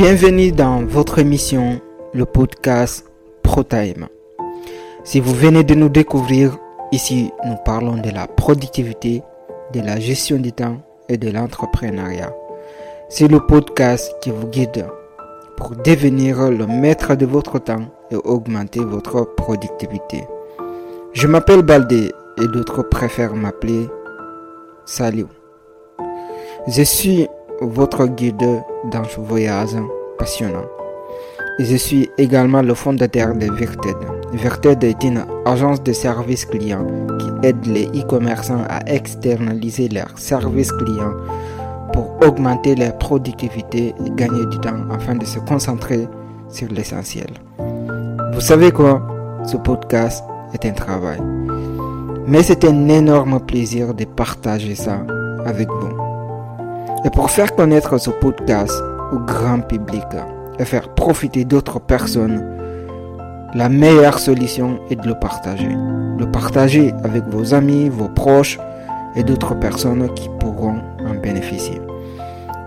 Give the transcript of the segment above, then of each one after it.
Bienvenue dans votre émission, le podcast ProTime. Si vous venez de nous découvrir, ici nous parlons de la productivité, de la gestion du temps et de l'entrepreneuriat. C'est le podcast qui vous guide pour devenir le maître de votre temps et augmenter votre productivité. Je m'appelle Baldé et d'autres préfèrent m'appeler Salut. Je suis votre guide dans ce voyage passionnant. Je suis également le fondateur de Virted. Virted est une agence de services clients qui aide les e-commerçants à externaliser leurs services clients pour augmenter leur productivité et gagner du temps afin de se concentrer sur l'essentiel. Vous savez quoi? Ce podcast est un travail. Mais c'est un énorme plaisir de partager ça avec vous. Et pour faire connaître ce podcast au grand public et faire profiter d'autres personnes, la meilleure solution est de le partager. Le partager avec vos amis, vos proches et d'autres personnes qui pourront en bénéficier.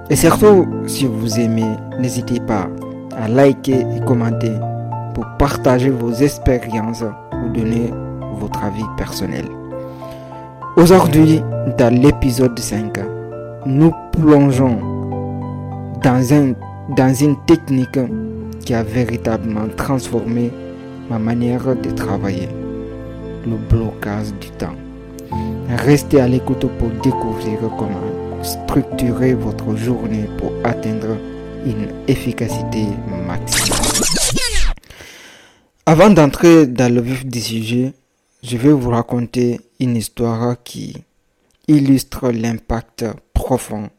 Et surtout, si vous aimez, n'hésitez pas à liker et commenter pour partager vos expériences ou donner votre avis personnel. Aujourd'hui, dans l'épisode 5, nous plongeons dans, un, dans une technique qui a véritablement transformé ma manière de travailler, le blocage du temps. Restez à l'écoute pour découvrir comment structurer votre journée pour atteindre une efficacité maximale. Avant d'entrer dans le vif du sujet, je vais vous raconter une histoire qui illustre l'impact profond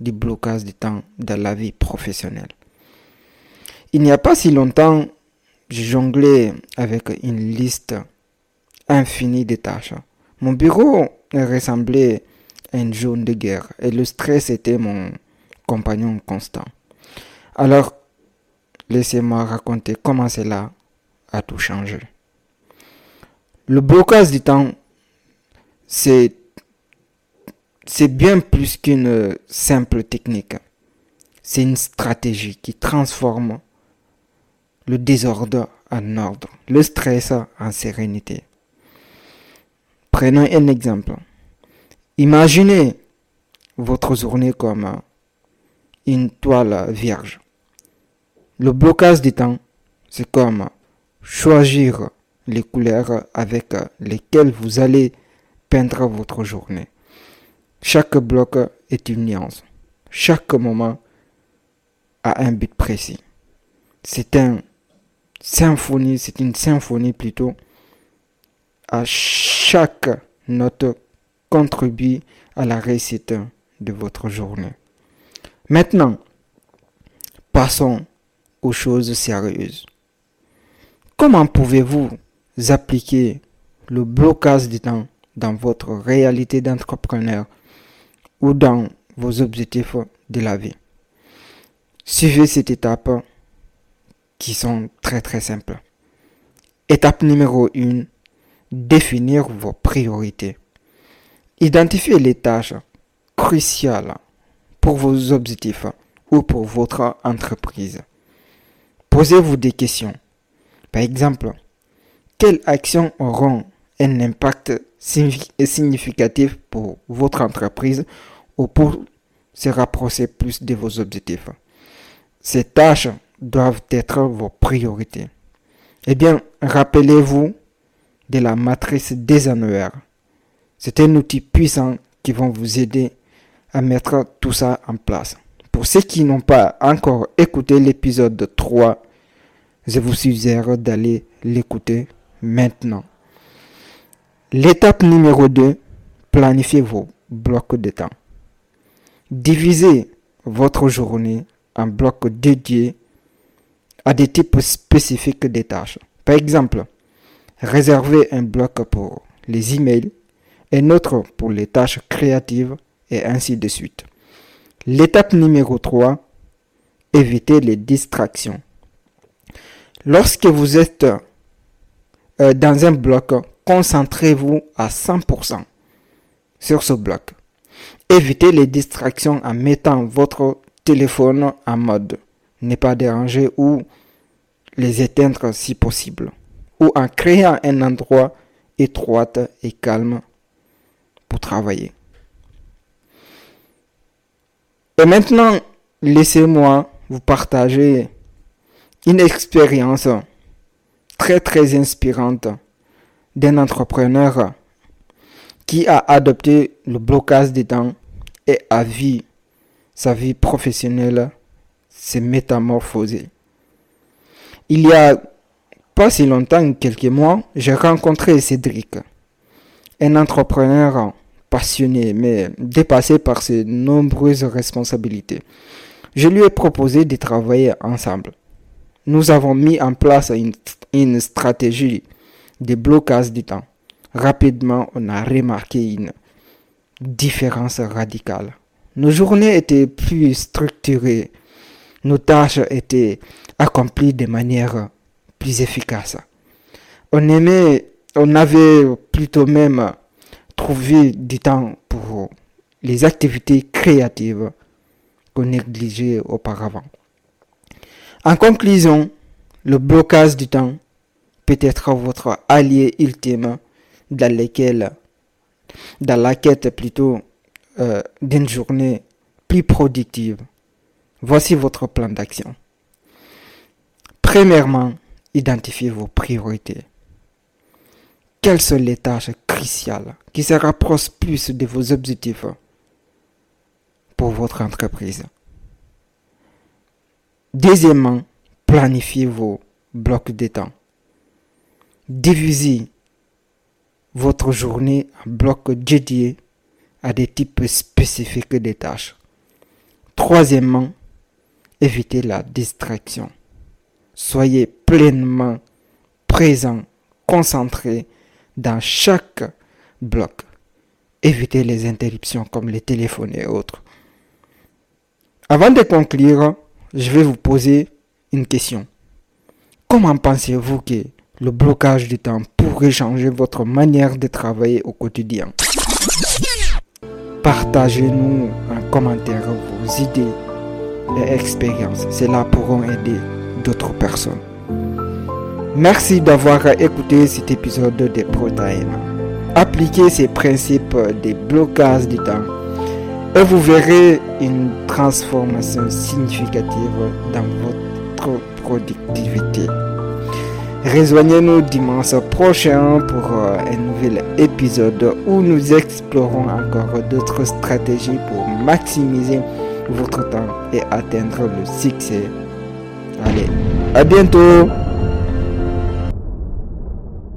du blocage du temps dans la vie professionnelle. Il n'y a pas si longtemps, je jonglais avec une liste infinie de tâches. Mon bureau ressemblait à une zone de guerre et le stress était mon compagnon constant. Alors, laissez-moi raconter comment cela a tout changé. Le blocage du temps, c'est c'est bien plus qu'une simple technique. C'est une stratégie qui transforme le désordre en ordre, le stress en sérénité. Prenons un exemple. Imaginez votre journée comme une toile vierge. Le blocage du temps, c'est comme choisir les couleurs avec lesquelles vous allez peindre votre journée. Chaque bloc est une nuance. Chaque moment a un but précis. C'est un symphonie, c'est une symphonie plutôt. À chaque note contribue à la réussite de votre journée. Maintenant, passons aux choses sérieuses. Comment pouvez-vous appliquer le blocage du temps dans votre réalité d'entrepreneur ou dans vos objectifs de la vie. Suivez cette étape qui sont très très simples. Étape numéro 1, définir vos priorités. Identifiez les tâches cruciales pour vos objectifs ou pour votre entreprise. Posez-vous des questions. Par exemple, quelles actions auront un impact significatif pour votre entreprise ou pour se rapprocher plus de vos objectifs. Ces tâches doivent être vos priorités. Eh bien, rappelez-vous de la matrice des annuaires. C'est un outil puissant qui va vous aider à mettre tout ça en place. Pour ceux qui n'ont pas encore écouté l'épisode 3, je vous suggère d'aller l'écouter maintenant. L'étape numéro 2, planifiez vos blocs de temps. Divisez votre journée en blocs dédiés à des types spécifiques de tâches. Par exemple, réservez un bloc pour les emails, un autre pour les tâches créatives et ainsi de suite. L'étape numéro 3, évitez les distractions. Lorsque vous êtes euh, dans un bloc, concentrez-vous à 100% sur ce bloc. Évitez les distractions en mettant votre téléphone en mode ne pas déranger ou les éteindre si possible, ou en créant un endroit étroit et calme pour travailler. Et maintenant, laissez-moi vous partager une expérience très très inspirante d'un entrepreneur qui a adopté le blocage des dents et a vu sa vie professionnelle se métamorphoser. Il y a pas si longtemps, quelques mois, j'ai rencontré Cédric, un entrepreneur passionné mais dépassé par ses nombreuses responsabilités. Je lui ai proposé de travailler ensemble. Nous avons mis en place une, une stratégie de blocage du temps. Rapidement, on a remarqué une différence radicale. Nos journées étaient plus structurées. Nos tâches étaient accomplies de manière plus efficace. On aimait, on avait plutôt même trouvé du temps pour les activités créatives qu'on négligeait auparavant. En conclusion, le blocage du temps peut être votre allié ultime dans lequel, dans la quête plutôt euh, d'une journée plus productive. Voici votre plan d'action. Premièrement, identifiez vos priorités. Quelles sont les tâches cruciales qui se rapprochent plus de vos objectifs pour votre entreprise? Deuxièmement, planifiez vos blocs de temps. Divisez votre journée en blocs dédiés à des types spécifiques de tâches. Troisièmement, évitez la distraction. Soyez pleinement présent, concentré dans chaque bloc. Évitez les interruptions comme les téléphones et autres. Avant de conclure, je vais vous poser une question. Comment pensez-vous que le blocage du temps pourrait changer votre manière de travailler au quotidien Partagez-nous en commentaire vos idées et expériences. Cela pourront aider d'autres personnes. Merci d'avoir écouté cet épisode de ProTime. Appliquez ces principes de blocage du temps et vous verrez une transformation significative dans votre productivité. Rejoignez-nous dimanche prochain pour euh, un nouvel épisode où nous explorons encore d'autres stratégies pour maximiser votre temps et atteindre le succès. Allez, à bientôt